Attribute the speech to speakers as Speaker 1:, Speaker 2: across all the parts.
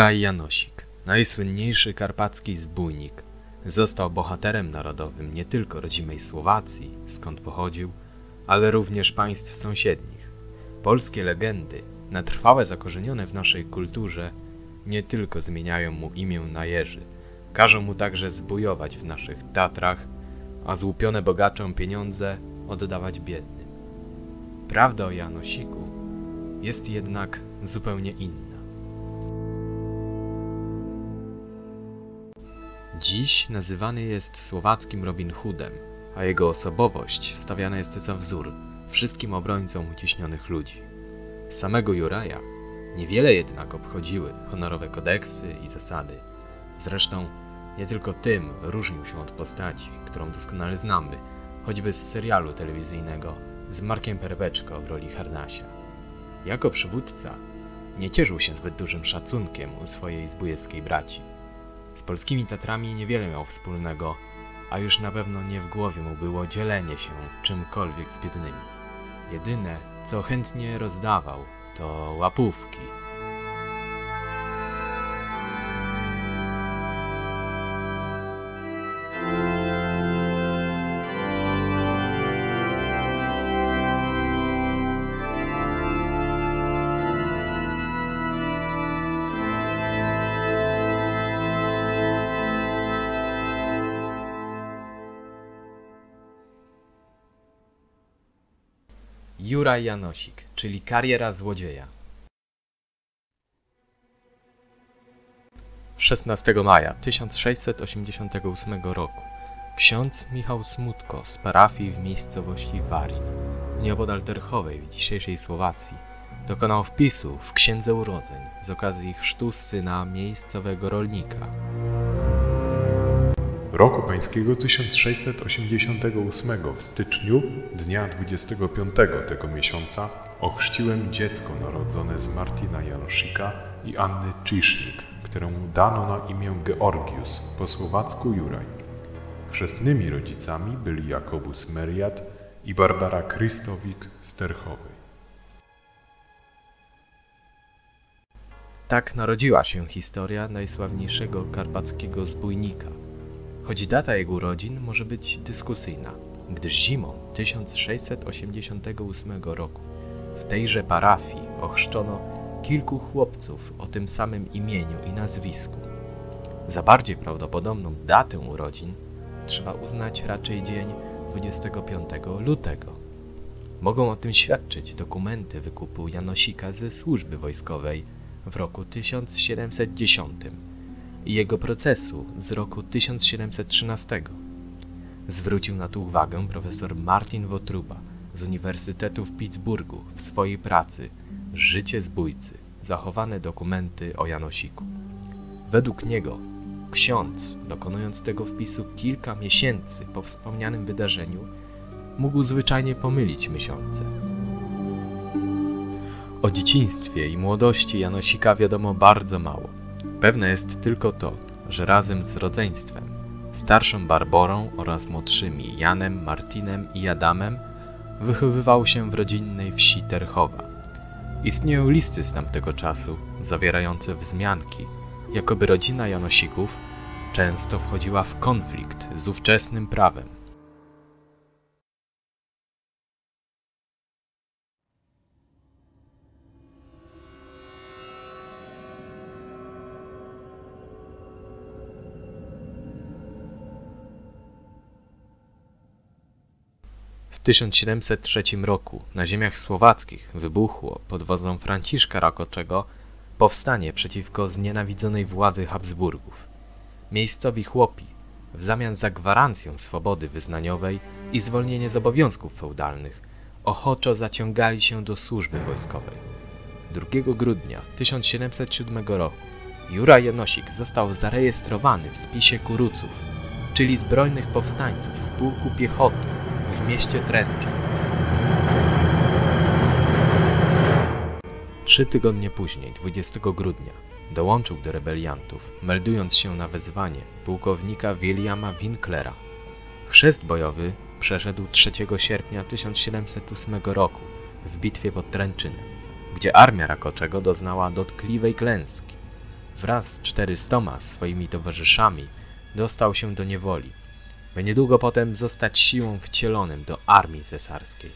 Speaker 1: Juraj Janosik, najsłynniejszy karpacki zbójnik, został bohaterem narodowym nie tylko rodzimej Słowacji, skąd pochodził, ale również państw sąsiednich. Polskie legendy, na trwałe zakorzenione w naszej kulturze, nie tylko zmieniają mu imię na Jerzy, każą mu także zbujować w naszych Tatrach, a złupione bogaczom pieniądze oddawać biednym. Prawda o Janosiku jest jednak zupełnie inna. Dziś nazywany jest słowackim Robin Hoodem, a jego osobowość stawiana jest za wzór wszystkim obrońcom uciśnionych ludzi. Samego Juraja niewiele jednak obchodziły honorowe kodeksy i zasady. Zresztą nie tylko tym różnił się od postaci, którą doskonale znamy, choćby z serialu telewizyjnego z Markiem Perbeczko w roli Harnasia. Jako przywódca nie cieszył się zbyt dużym szacunkiem u swojej zbójeckiej braci. Z polskimi Tatrami niewiele miał wspólnego, a już na pewno nie w głowie mu było dzielenie się czymkolwiek z biednymi. Jedyne, co chętnie rozdawał, to łapówki. Juraj Janosik, czyli kariera złodzieja. 16 maja 1688 roku ksiądz Michał Smutko z parafii w miejscowości Warin, nieopodal Terchowej w dzisiejszej Słowacji, dokonał wpisu w księdze urodzeń z okazji chrztu syna miejscowego rolnika.
Speaker 2: Roku pańskiego 1688 w styczniu, dnia 25 tego miesiąca, ochrzciłem dziecko narodzone z Martina Janosika i Anny Cisznik, któremu dano na imię Georgius, po słowacku Juraj. Chrzestnymi rodzicami byli Jakobus Meriat i Barbara Krystowik z Terchowej.
Speaker 1: Tak narodziła się historia najsławniejszego karpackiego zbójnika. Choć data jego urodzin może być dyskusyjna, gdyż zimą 1688 roku w tejże parafii ochrzczono kilku chłopców o tym samym imieniu i nazwisku. Za bardziej prawdopodobną datę urodzin trzeba uznać raczej dzień 25 lutego. Mogą o tym świadczyć dokumenty wykupu Janosika ze służby wojskowej w roku 1710 i jego procesu z roku 1713. Zwrócił na to uwagę profesor Martin Wotruba z Uniwersytetu w Pittsburghu w swojej pracy Życie zbójcy zachowane dokumenty o Janosiku. Według niego ksiądz, dokonując tego wpisu kilka miesięcy po wspomnianym wydarzeniu, mógł zwyczajnie pomylić miesiące. O dzieciństwie i młodości Janosika wiadomo bardzo mało. Pewne jest tylko to, że razem z rodzeństwem, starszą Barborą oraz młodszymi Janem, Martinem i Adamem, wychowywał się w rodzinnej wsi Terchowa. Istnieją listy z tamtego czasu, zawierające wzmianki, jakoby rodzina Janosików często wchodziła w konflikt z ówczesnym prawem. W 1703 roku na ziemiach słowackich wybuchło pod wodzą Franciszka Rakoczego powstanie przeciwko znienawidzonej władzy Habsburgów. Miejscowi chłopi, w zamian za gwarancję swobody wyznaniowej i zwolnienie z obowiązków feudalnych, ochoczo zaciągali się do służby wojskowej. 2 grudnia 1707 roku Juraj Janosik został zarejestrowany w spisie kuruców, czyli zbrojnych powstańców z pułku piechoty w mieście Tręcze. Trzy tygodnie później, 20 grudnia, dołączył do rebeliantów, meldując się na wezwanie pułkownika Williama Winklera. Chrzest bojowy przeszedł 3 sierpnia 1708 roku w bitwie pod Tręczynem, gdzie armia Rakoczego doznała dotkliwej klęski. wraz z czterystoma swoimi towarzyszami dostał się do niewoli, by niedługo potem zostać siłą wcielonym do armii cesarskiej.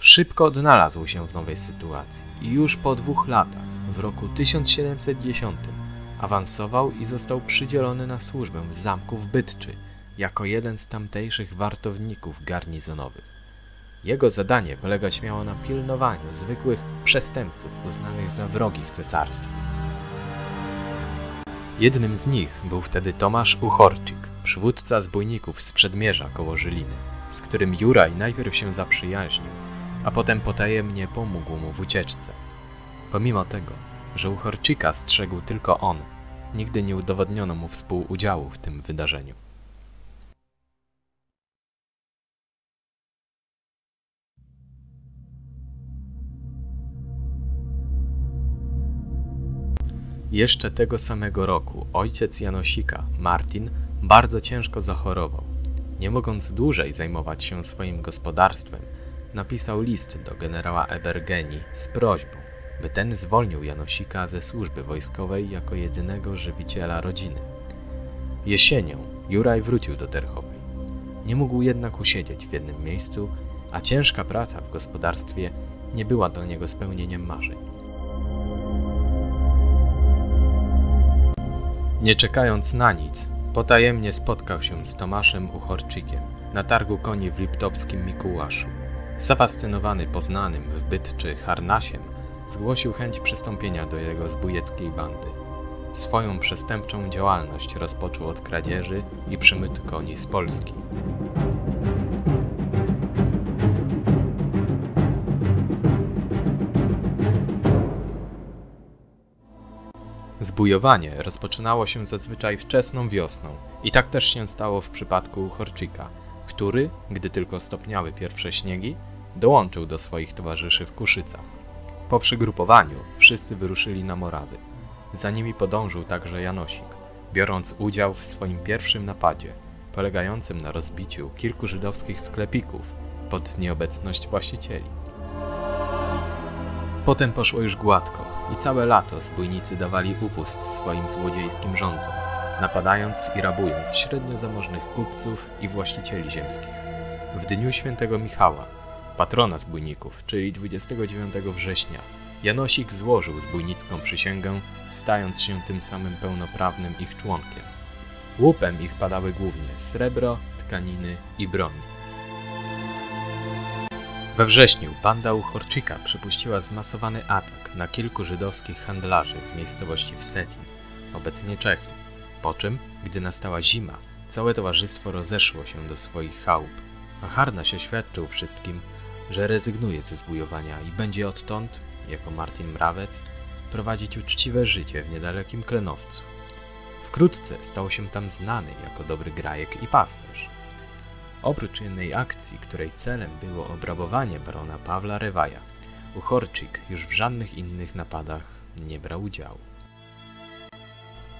Speaker 1: Szybko odnalazł się w nowej sytuacji i już po dwóch latach, w roku 1710, awansował i został przydzielony na służbę w zamku w Bytczy jako jeden z tamtejszych wartowników garnizonowych. Jego zadanie polegać miało na pilnowaniu zwykłych przestępców uznanych za wrogich cesarstwu. Jednym z nich był wtedy Tomasz Uchorczyk, przywódca zbójników z przedmierza koło Żyliny, z którym Juraj najpierw się zaprzyjaźnił, a potem potajemnie pomógł mu w ucieczce. Pomimo tego, że Uchorczyka strzegł tylko on, nigdy nie udowodniono mu współudziału w tym wydarzeniu. Jeszcze tego samego roku ojciec Janosika, Martin, bardzo ciężko zachorował. Nie mogąc dłużej zajmować się swoim gospodarstwem, napisał list do generała Ebergeni z prośbą, by ten zwolnił Janosika ze służby wojskowej jako jedynego żywiciela rodziny. Jesienią Juraj wrócił do Terchowej. Nie mógł jednak usiedzieć w jednym miejscu, a ciężka praca w gospodarstwie nie była dla niego spełnieniem marzeń. Nie czekając na nic, potajemnie spotkał się z Tomaszem Uchorczykiem na targu koni w liptowskim Mikułaszu. Zafascynowany poznanym w Bytczy harnasiem, zgłosił chęć przystąpienia do jego zbójeckiej bandy. Swoją przestępczą działalność rozpoczął od kradzieży i przymytu koni z Polski. Zbujowanie rozpoczynało się zazwyczaj wczesną wiosną i tak też się stało w przypadku Chorczyka, który, gdy tylko stopniały pierwsze śniegi, dołączył do swoich towarzyszy w Kuszycach. Po przygrupowaniu wszyscy wyruszyli na Morawy. Za nimi podążył także Janosik, biorąc udział w swoim pierwszym napadzie, polegającym na rozbiciu kilku żydowskich sklepików pod nieobecność właścicieli. Potem poszło już gładko i całe lato zbójnicy dawali upust swoim złodziejskim rządzom, napadając i rabując średnio zamożnych kupców i właścicieli ziemskich. W dniu świętego Michała, patrona zbójników, czyli 29 września, Janosik złożył zbójnicką przysięgę, stając się tym samym pełnoprawnym ich członkiem. Łupem ich padały głównie srebro, tkaniny i broń. We wrześniu banda Uchorczyka przypuściła zmasowany atak na kilku żydowskich handlarzy w miejscowości Wsetin, obecnie Czechy, po czym, gdy nastała zima, całe towarzystwo rozeszło się do swoich chałup, a Harnaś oświadczył wszystkim, że rezygnuje ze zbujowania i będzie odtąd, jako Martin Mrawec, prowadzić uczciwe życie w niedalekim Klenowcu. Wkrótce stał się tam znany jako dobry grajek i pasterz. Oprócz jednej akcji, której celem było obrabowanie barona Pawła Rewaja, Uchorczyk już w żadnych innych napadach nie brał udziału.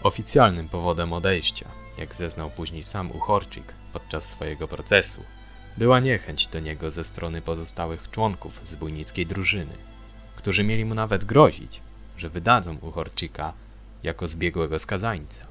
Speaker 1: Oficjalnym powodem odejścia, jak zeznał później sam Uchorczyk podczas swojego procesu, była niechęć do niego ze strony pozostałych członków zbójnickiej drużyny, którzy mieli mu nawet grozić, że wydadzą Uchorczyka jako zbiegłego skazańca.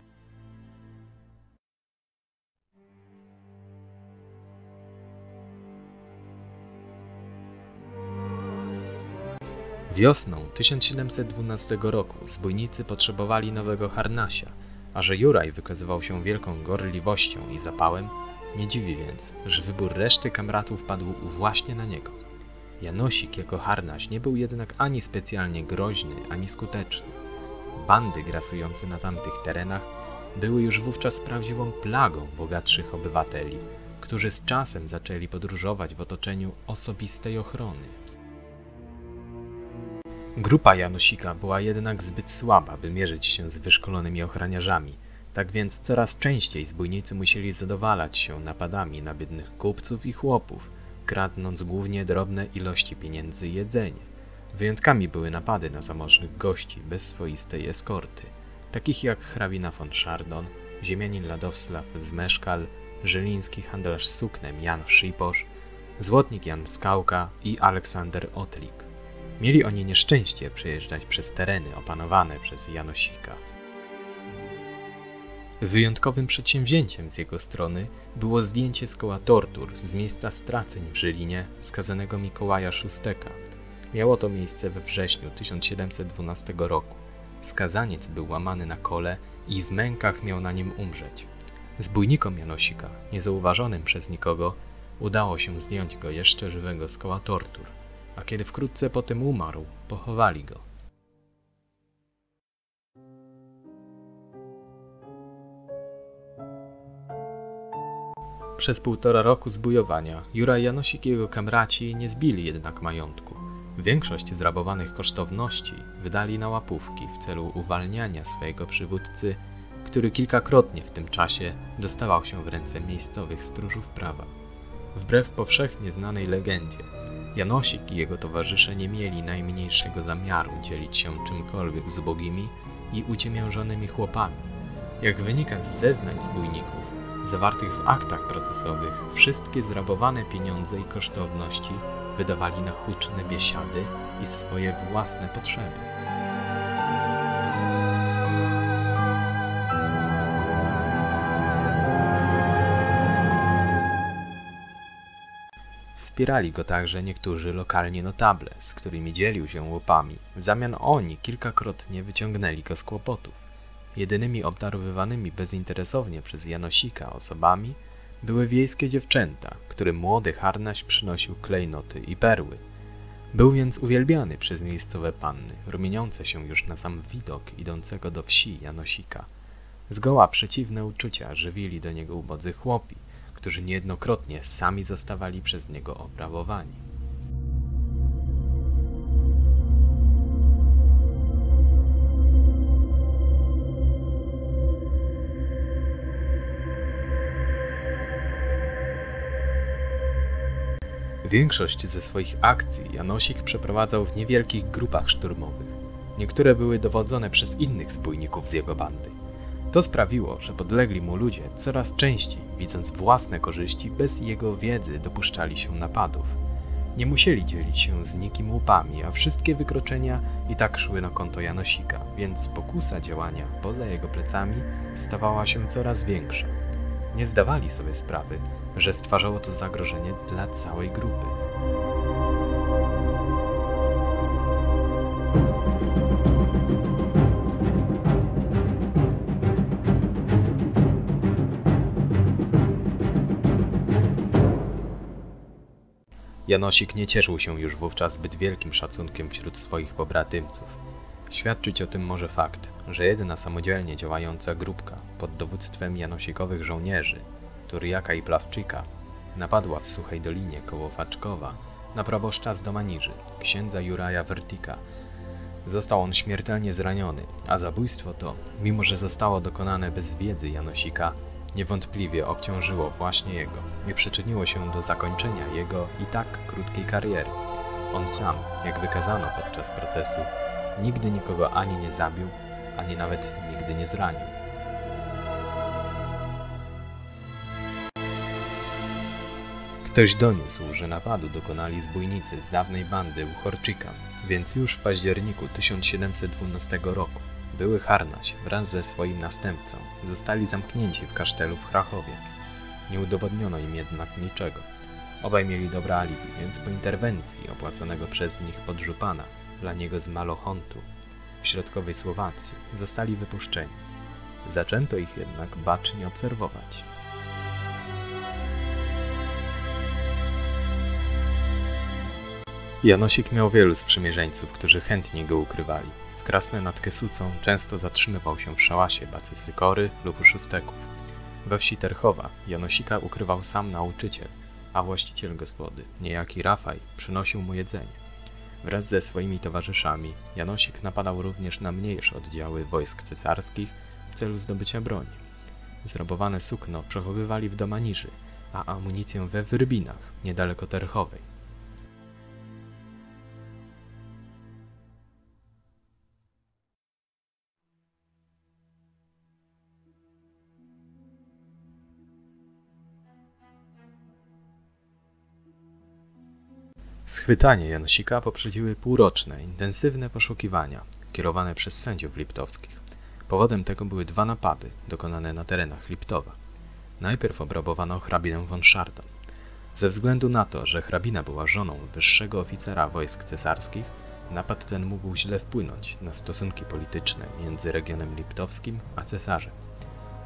Speaker 1: Wiosną 1712 roku zbójnicy potrzebowali nowego harnasia, a że Juraj wykazywał się wielką gorliwością i zapałem, nie dziwi więc, że wybór reszty kamratów padł właśnie na niego. Janosik jako harnaś nie był jednak ani specjalnie groźny, ani skuteczny. Bandy grasujące na tamtych terenach były już wówczas prawdziwą plagą bogatszych obywateli, którzy z czasem zaczęli podróżować w otoczeniu osobistej ochrony. Grupa Janosika była jednak zbyt słaba, by mierzyć się z wyszkolonymi ochroniarzami, tak więc coraz częściej zbójnicy musieli zadowalać się napadami na biednych kupców i chłopów, kradnąc głównie drobne ilości pieniędzy i jedzenie. Wyjątkami były napady na zamożnych gości bez swoistej eskorty, takich jak hrabina von Szardon, ziemianin Ladowslaw z Meszkal, żyliński handlarz suknem Jan Szyposz, złotnik Jan Skałka i Aleksander Otlik. Mieli oni nieszczęście przejeżdżać przez tereny opanowane przez Janosika. Wyjątkowym przedsięwzięciem z jego strony było zdjęcie z koła tortur z miejsca straceń w Żylinie skazanego Mikołaja Szósteka. Miało to miejsce we wrześniu 1712 roku. Skazaniec był łamany na kole i w mękach miał na nim umrzeć. Zbójnikom Janosika, niezauważonym przez nikogo, udało się zdjąć go jeszcze żywego z koła tortur, a kiedy wkrótce potem umarł, pochowali go. Przez półtora roku zbujowania Juraj Janosik i jego kamraci nie zbili jednak majątku. Większość zrabowanych kosztowności wydali na łapówki w celu uwalniania swojego przywódcy, który kilkakrotnie w tym czasie dostawał się w ręce miejscowych stróżów prawa. Wbrew powszechnie znanej legendzie, Janosik i jego towarzysze nie mieli najmniejszego zamiaru dzielić się czymkolwiek z ubogimi i uciemiężonymi chłopami. Jak wynika z zeznań zbójników, zawartych w aktach procesowych, wszystkie zrabowane pieniądze i kosztowności wydawali na huczne biesiady i swoje własne potrzeby. Wspierali go także niektórzy lokalni notable, z którymi dzielił się łupami. W zamian oni kilkakrotnie wyciągnęli go z kłopotów. Jedynymi obdarowywanymi bezinteresownie przez Janosika osobami były wiejskie dziewczęta, którym młody harnaś przynosił klejnoty i perły. Był więc uwielbiany przez miejscowe panny, rumieniące się już na sam widok idącego do wsi Janosika. Zgoła przeciwne uczucia żywili do niego ubodzy chłopi, którzy niejednokrotnie sami zostawali przez niego oprawowani. Większość ze swoich akcji Janosik przeprowadzał w niewielkich grupach szturmowych. Niektóre były dowodzone przez innych spójników z jego bandy. To sprawiło, że podlegli mu ludzie coraz częściej, widząc własne korzyści, bez jego wiedzy dopuszczali się napadów. Nie musieli dzielić się z nikim łupami, a wszystkie wykroczenia i tak szły na konto Janosika, więc pokusa działania poza jego plecami stawała się coraz większa. Nie zdawali sobie sprawy, że stwarzało to zagrożenie dla całej grupy. Janosik nie cieszył się już wówczas zbyt wielkim szacunkiem wśród swoich pobratymców. Świadczyć o tym może fakt, że jedyna samodzielnie działająca grupka pod dowództwem janosikowych żołnierzy, Turiaka i Plawczyka, napadła w Suchej Dolinie koło Faczkowa na proboszcza z Domaniży, księdza Juraja Wertika. Został on śmiertelnie zraniony, a zabójstwo to, mimo że zostało dokonane bez wiedzy Janosika, niewątpliwie obciążyło właśnie jego i przyczyniło się do zakończenia jego i tak krótkiej kariery. On sam, jak wykazano podczas procesu, nigdy nikogo ani nie zabił, ani nawet nigdy nie zranił. Ktoś doniósł, że napadu dokonali zbójnicy z dawnej bandy Uchorczyka, więc już w październiku 1712 roku były harnaś wraz ze swoim następcą zostali zamknięci w kasztelu w Krakowie. Nie udowodniono im jednak niczego. Obaj mieli dobre alibi, więc po interwencji opłaconego przez nich podżupana dla niego z Malochontu w środkowej Słowacji zostali wypuszczeni. Zaczęto ich jednak bacznie obserwować. Janosik miał wielu sprzymierzeńców, którzy chętnie go ukrywali. W Krasne nad Kesucą często zatrzymywał się w szałasie bacy Sykory lub Szósteków. We wsi Terchowa Janosika ukrywał sam nauczyciel, a właściciel gospody, niejaki Rafaj, przynosił mu jedzenie. Wraz ze swoimi towarzyszami Janosik napadał również na mniejsze oddziały wojsk cesarskich w celu zdobycia broni. Zrabowane sukno przechowywali w Domaniży, a amunicję we Wyrbinach, niedaleko Terchowej. Schwytanie Janosika poprzedziły półroczne, intensywne poszukiwania kierowane przez sędziów liptowskich. Powodem tego były dwa napady dokonane na terenach Liptowa. Najpierw obrabowano hrabinę von Scharton. Ze względu na to, że hrabina była żoną wyższego oficera wojsk cesarskich, napad ten mógł źle wpłynąć na stosunki polityczne między regionem liptowskim a cesarzem.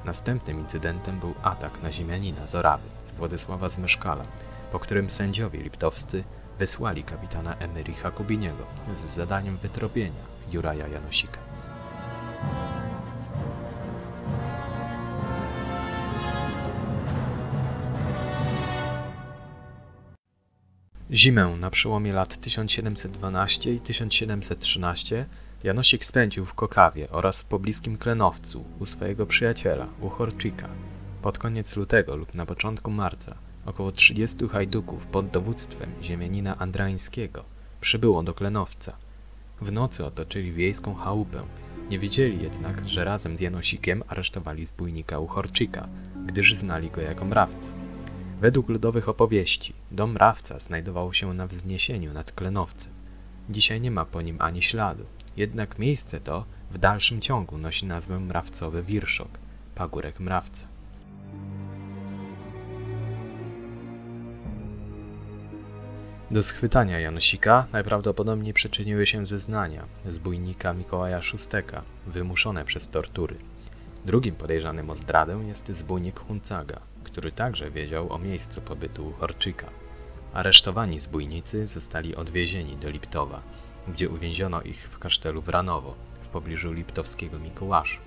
Speaker 1: Następnym incydentem był atak na ziemianina z Orawy, Władysława Zmeszkala, po którym sędziowie liptowscy wysłali kapitana Emerycha Kubiniego z zadaniem wytropienia Juraja Janosika. Zimę na przełomie lat 1712 i 1713 Janosik spędził w Kokawie oraz w pobliskim Klenowcu u swojego przyjaciela, u Horczyka. Pod koniec lutego lub na początku marca około 30 hajduków pod dowództwem ziemianina Andrańskiego przybyło do Klenowca. W nocy otoczyli wiejską chałupę. Nie wiedzieli jednak, że razem z Janosikiem aresztowali zbójnika u Horczyka, gdyż znali go jako mrawcę. Według ludowych opowieści, dom Rawca znajdował się na wzniesieniu nad Klenowcem. Dzisiaj nie ma po nim ani śladu, jednak miejsce to w dalszym ciągu nosi nazwę Mrawcowy Wirszok, pagórek Mrawca. Do schwytania Janosika najprawdopodobniej przyczyniły się zeznania zbójnika Mikołaja Szósteka, wymuszone przez tortury. Drugim podejrzanym o zdradę jest zbójnik Huncaga, który także wiedział o miejscu pobytu Horczyka. Aresztowani zbójnicy zostali odwiezieni do Liptowa, gdzie uwięziono ich w kasztelu Wranowo, w pobliżu liptowskiego Mikołaszu.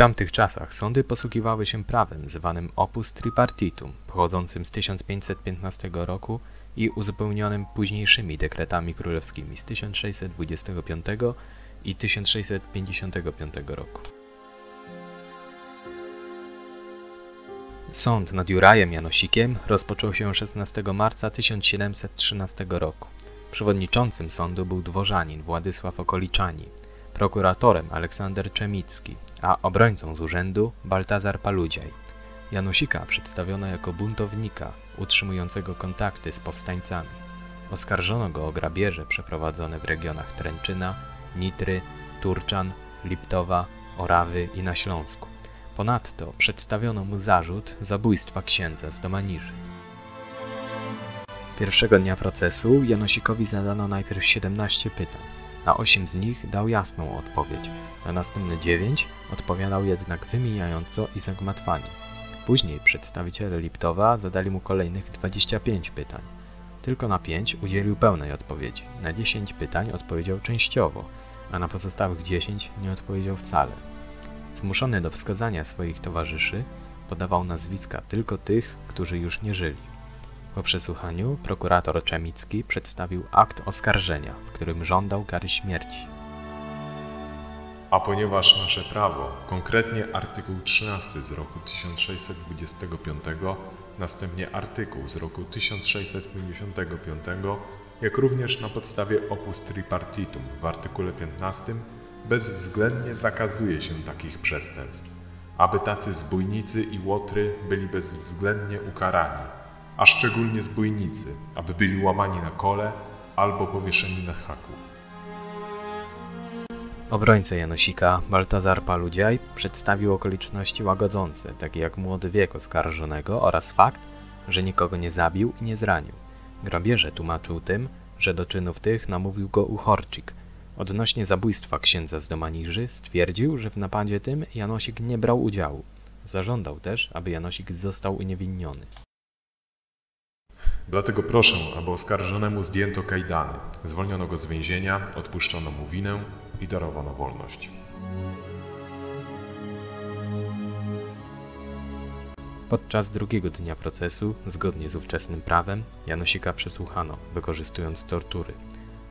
Speaker 1: Tamtych czasach sądy posługiwały się prawem zwanym opus tripartitum, pochodzącym z 1515 roku i uzupełnionym późniejszymi dekretami królewskimi z 1625 i 1655 roku. Sąd nad Jurajem Janosikiem rozpoczął się 16 marca 1713 roku. Przewodniczącym sądu był dworzanin Władysław Okoliczani, prokuratorem Aleksander Czemicki, a obrońcą z urzędu Baltazar Paludziaj. Janosika przedstawiono jako buntownika utrzymującego kontakty z powstańcami. Oskarżono go o grabieże przeprowadzone w regionach Tręczyna, Nitry, Turczan, Liptowa, Orawy i na Śląsku. Ponadto przedstawiono mu zarzut zabójstwa księdza z Domaniży. Pierwszego dnia procesu Janosikowi zadano najpierw 17 pytań. Na 8 z nich dał jasną odpowiedź, na następne 9 odpowiadał jednak wymijająco i zagmatwanie. Później przedstawiciele Liptowa zadali mu kolejnych 25 pytań. Tylko na 5 udzielił pełnej odpowiedzi, na 10 pytań odpowiedział częściowo, a na pozostałych 10 nie odpowiedział wcale. Zmuszony do wskazania swoich towarzyszy, podawał nazwiska tylko tych, którzy już nie żyli. Po przesłuchaniu prokurator Czemicki przedstawił akt oskarżenia, w którym żądał kary śmierci.
Speaker 2: A ponieważ nasze prawo, konkretnie artykuł 13 z roku 1625, następnie artykuł z roku 1655, jak również na podstawie opus tripartitum w artykule 15 bezwzględnie zakazuje się takich przestępstw, aby tacy zbójnicy i łotry byli bezwzględnie ukarani, a szczególnie zbójnicy, aby byli łamani na kole albo powieszeni na haku.
Speaker 1: Obrońca Janosika, Baltazar Paludziaj, przedstawił okoliczności łagodzące, takie jak młody wiek oskarżonego oraz fakt, że nikogo nie zabił i nie zranił. Grabieże tłumaczył tym, że do czynów tych namówił go Uchorczyk. Odnośnie zabójstwa księdza z Domaniży stwierdził, że w napadzie tym Janosik nie brał udziału. Zażądał też, aby Janosik został uniewinniony.
Speaker 2: Dlatego proszę, aby oskarżonemu zdjęto kajdany, zwolniono go z więzienia, odpuszczono mu winę i darowano wolność.
Speaker 1: Podczas drugiego dnia procesu, zgodnie z ówczesnym prawem, Janosika przesłuchano, wykorzystując tortury.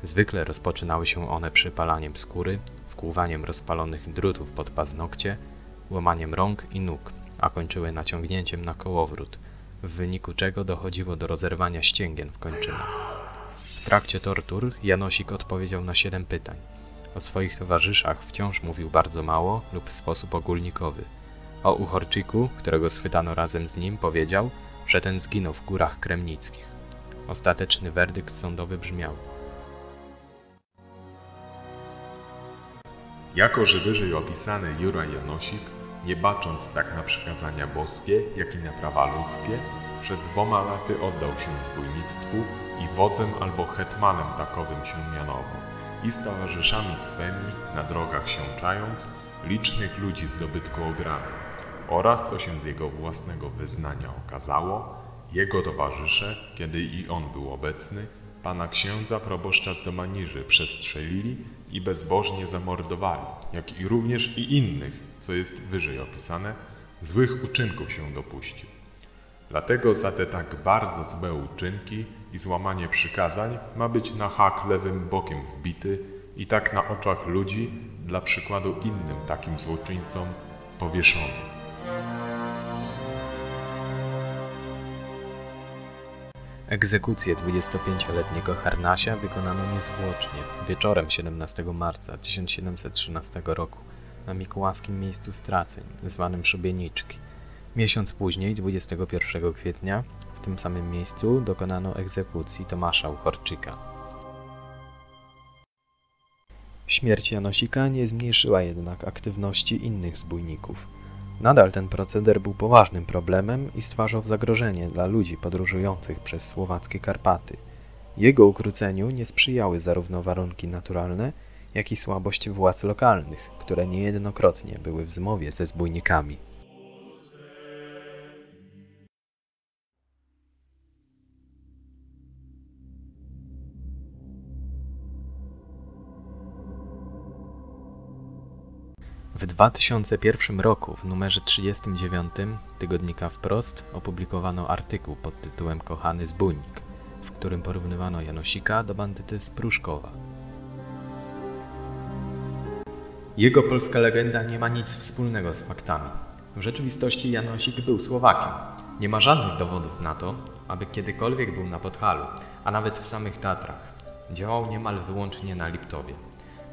Speaker 1: Zwykle rozpoczynały się one przypalaniem skóry, wkłuwaniem rozpalonych drutów pod paznokcie, łamaniem rąk i nóg, a kończyły naciągnięciem na kołowrót, w wyniku czego dochodziło do rozerwania ścięgien w kończynach. W trakcie tortur Janosik odpowiedział na siedem pytań, O swoich towarzyszach wciąż mówił bardzo mało lub w sposób ogólnikowy. O Uchorczyku, którego schwytano razem z nim, powiedział, że ten zginął w górach kremnickich. Ostateczny werdykt sądowy brzmiał:
Speaker 2: Jako, że wyżej opisany Juraj Janosik, nie bacząc tak na przykazania boskie, jak i na prawa ludzkie, przed dwoma laty oddał się zbójnictwu i wodzem albo hetmanem takowym się mianował i z towarzyszami swymi na drogach się czając, licznych ludzi zdobytku ograbił oraz, co się z jego własnego wyznania okazało, jego towarzysze, kiedy i on był obecny, pana księdza proboszcza z Domaniży przestrzelili i bezbożnie zamordowali, jak i również i innych, co jest wyżej opisane, złych uczynków się dopuścił. Dlatego za te tak bardzo złe uczynki i złamanie przykazań ma być na hak lewym bokiem wbity i tak na oczach ludzi, dla przykładu innym takim złoczyńcom, powieszony.
Speaker 1: Egzekucję 25-letniego Harnasia wykonano niezwłocznie wieczorem 17 marca 1713 roku na mikołajskim miejscu straceń, zwanym Szubieniczki. Miesiąc później, 21 kwietnia, w tym samym miejscu dokonano egzekucji Tomasza Uchorczyka. Śmierć Janosika nie zmniejszyła jednak aktywności innych zbójników. Nadal ten proceder był poważnym problemem i stwarzał zagrożenie dla ludzi podróżujących przez słowackie Karpaty. Jego ukróceniu nie sprzyjały zarówno warunki naturalne, jak i słabość władz lokalnych, które niejednokrotnie były w zmowie ze zbójnikami. W 2001 roku w numerze 39 tygodnika Wprost opublikowano artykuł pod tytułem Kochany zbójnik, w którym porównywano Janosika do bandyty z Pruszkowa. Jego polska legenda nie ma nic wspólnego z faktami. W rzeczywistości Janosik był Słowakiem. Nie ma żadnych dowodów na to, aby kiedykolwiek był na Podhalu, a nawet w samych Tatrach. Działał niemal wyłącznie na Liptowie.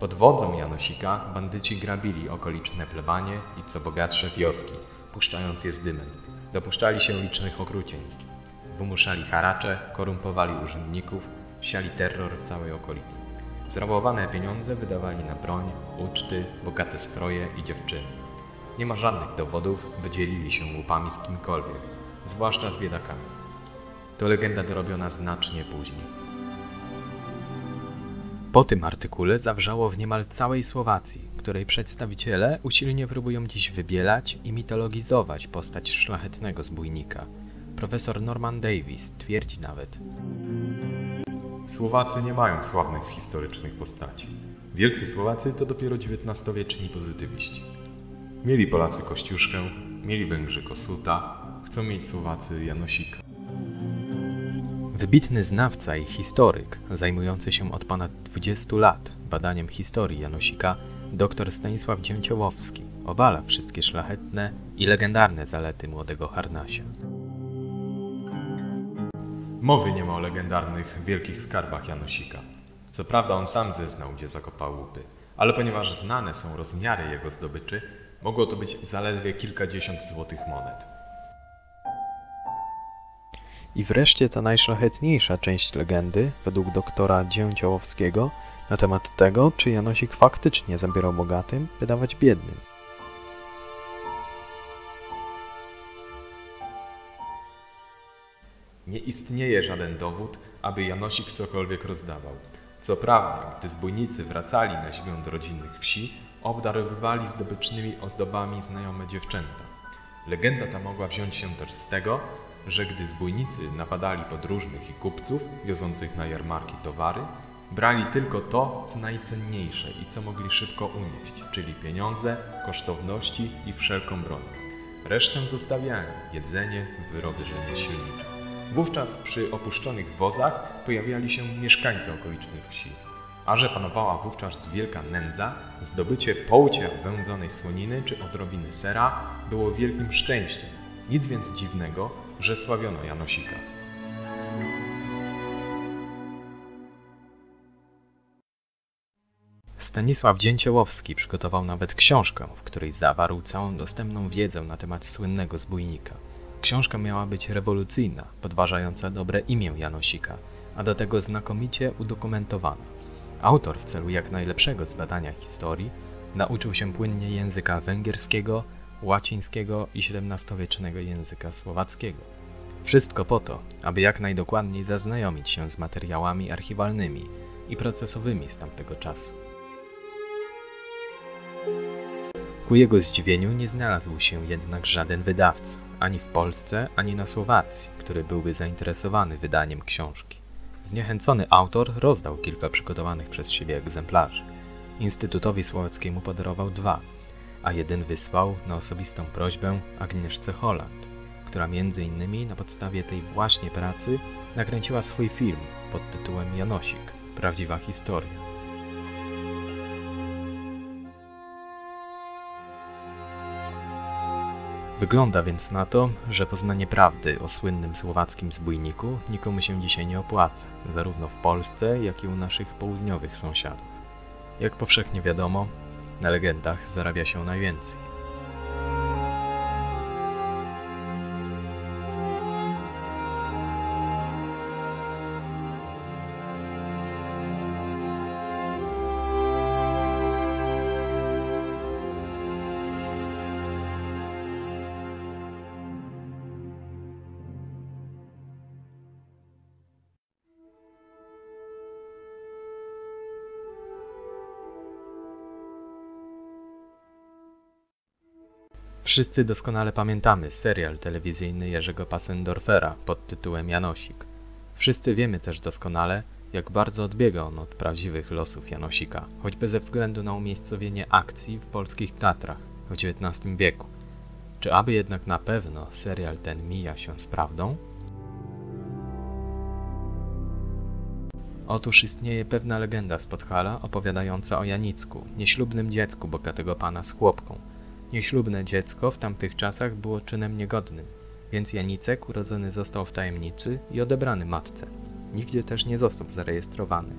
Speaker 1: Pod wodzą Janosika bandyci grabili okoliczne plebanie i co bogatsze wioski, puszczając je z dymem. Dopuszczali się licznych okrucieństw. Wymuszali haracze, korumpowali urzędników, siali terror w całej okolicy. Zrabowane pieniądze wydawali na broń, uczty, bogate stroje i dziewczyny. Nie ma żadnych dowodów, by dzielili się łupami z kimkolwiek, zwłaszcza z biedakami. To legenda dorobiona znacznie później. Po tym artykule zawrzało w niemal całej Słowacji, której przedstawiciele usilnie próbują dziś wybielać i mitologizować postać szlachetnego zbójnika. Profesor Norman Davis twierdzi nawet,
Speaker 2: Słowacy nie mają sławnych historycznych postaci. Wielcy Słowacy to dopiero XIX-wieczni pozytywiści. Mieli Polacy Kościuszkę, mieli Węgrzy Kosuta, chcą mieć Słowacy Janosika.
Speaker 1: Wybitny znawca i historyk, zajmujący się od ponad 20 lat badaniem historii Janosika, dr Stanisław Dzięciołowski, obala wszystkie szlachetne i legendarne zalety młodego Harnasia.
Speaker 2: Mowy nie ma o legendarnych wielkich skarbach Janosika. Co prawda on sam zeznał, gdzie zakopał łupy, ale ponieważ znane są rozmiary jego zdobyczy, mogło to być zaledwie kilkadziesiąt złotych monet.
Speaker 1: I wreszcie ta najszlachetniejsza część legendy, według doktora Dzięciołowskiego, na temat tego, czy Janosik faktycznie zabierał bogatym, by dawać biednym.
Speaker 2: Nie istnieje żaden dowód, aby Janosik cokolwiek rozdawał. Co prawda, gdy zbójnicy wracali na świąt rodzinnych wsi, obdarowywali zdobycznymi ozdobami znajome dziewczęta. Legenda ta mogła wziąć się też z tego, że gdy zbójnicy napadali podróżnych i kupców wiozących na jarmarki towary, brali tylko to, co najcenniejsze i co mogli szybko unieść, czyli pieniądze, kosztowności i wszelką broń. Resztę zostawiali jedzenie, wyroby rzemieślnicze. Wówczas przy opuszczonych wozach pojawiali się mieszkańcy okolicznych wsi. A że panowała wówczas wielka nędza, zdobycie połcia wędzonej słoniny czy odrobiny sera było wielkim szczęściem. Nic więc dziwnego, że sławiono Janosika.
Speaker 1: Stanisław Dzięciołowski przygotował nawet książkę, w której zawarł całą dostępną wiedzę na temat słynnego zbójnika. Książka miała być rewolucyjna, podważająca dobre imię Janosika, a do tego znakomicie udokumentowana. Autor w celu jak najlepszego zbadania historii nauczył się płynnie języka węgierskiego, łacińskiego i XVII-wiecznego języka słowackiego. Wszystko po to, aby jak najdokładniej zaznajomić się z materiałami archiwalnymi i procesowymi z tamtego czasu. Ku jego zdziwieniu nie znalazł się jednak żaden wydawca, ani w Polsce, ani na Słowacji, który byłby zainteresowany wydaniem książki. Zniechęcony autor rozdał kilka przygotowanych przez siebie egzemplarzy. Instytutowi Słowackiemu podarował dwa, a jeden wysłał na osobistą prośbę Agnieszce Holland, która między innymi na podstawie tej właśnie pracy nakręciła swój film pod tytułem Janosik – Prawdziwa historia. Wygląda więc na to, że poznanie prawdy o słynnym słowackim zbójniku nikomu się dzisiaj nie opłaca, zarówno w Polsce, jak i u naszych południowych sąsiadów. Jak powszechnie wiadomo, na legendach zarabia się najwięcej. Wszyscy doskonale pamiętamy serial telewizyjny Jerzego Passendorfera pod tytułem Janosik. Wszyscy wiemy też doskonale, jak bardzo odbiega on od prawdziwych losów Janosika, choćby ze względu na umiejscowienie akcji w polskich Tatrach w XIX wieku. Czy aby jednak na pewno serial ten mija się z prawdą? Otóż istnieje pewna legenda z Podhala opowiadająca o Janicku, nieślubnym dziecku bogatego pana z chłopką. Nieślubne dziecko w tamtych czasach było czynem niegodnym, więc Janicek urodzony został w tajemnicy i odebrany matce. Nigdzie też nie został zarejestrowany.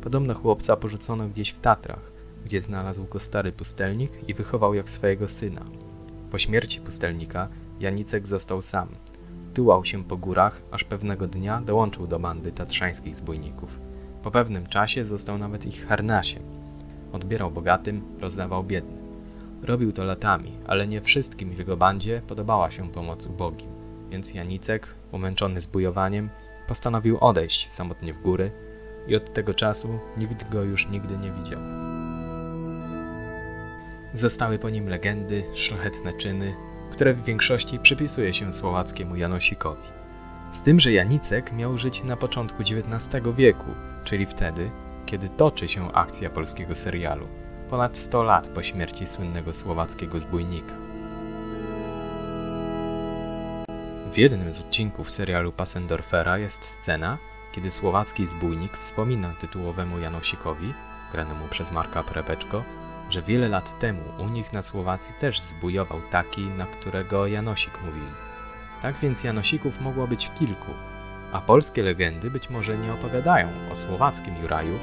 Speaker 1: Podobno chłopca porzucono gdzieś w Tatrach, gdzie znalazł go stary pustelnik i wychował jak swojego syna. Po śmierci pustelnika Janicek został sam. Tułał się po górach, aż pewnego dnia dołączył do bandy tatrzańskich zbójników. Po pewnym czasie został nawet ich harnasiem. Odbierał bogatym, rozdawał biednym. Robił to latami, ale nie wszystkim w jego bandzie podobała się pomoc ubogim, więc Janicek, umęczony zbujowaniem, postanowił odejść samotnie w góry i od tego czasu nikt go już nigdy nie widział. Zostały po nim legendy, szlachetne czyny, które w większości przypisuje się słowackiemu Janosikowi. Z tym, że Janicek miał żyć na początku XIX wieku, czyli wtedy, kiedy toczy się akcja polskiego serialu, ponad 100 lat po śmierci słynnego słowackiego zbójnika. W jednym z odcinków serialu Passendorfera jest scena, kiedy słowacki zbójnik wspomina tytułowemu Janosikowi, granemu przez Marka Prepeczko, że wiele lat temu u nich na Słowacji też zbujował taki, na którego Janosik mówili. Tak więc Janosików mogło być kilku, a polskie legendy być może nie opowiadają o słowackim Juraju,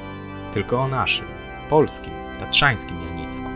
Speaker 1: tylko o naszym, polskim, tatrzańskim Janicku.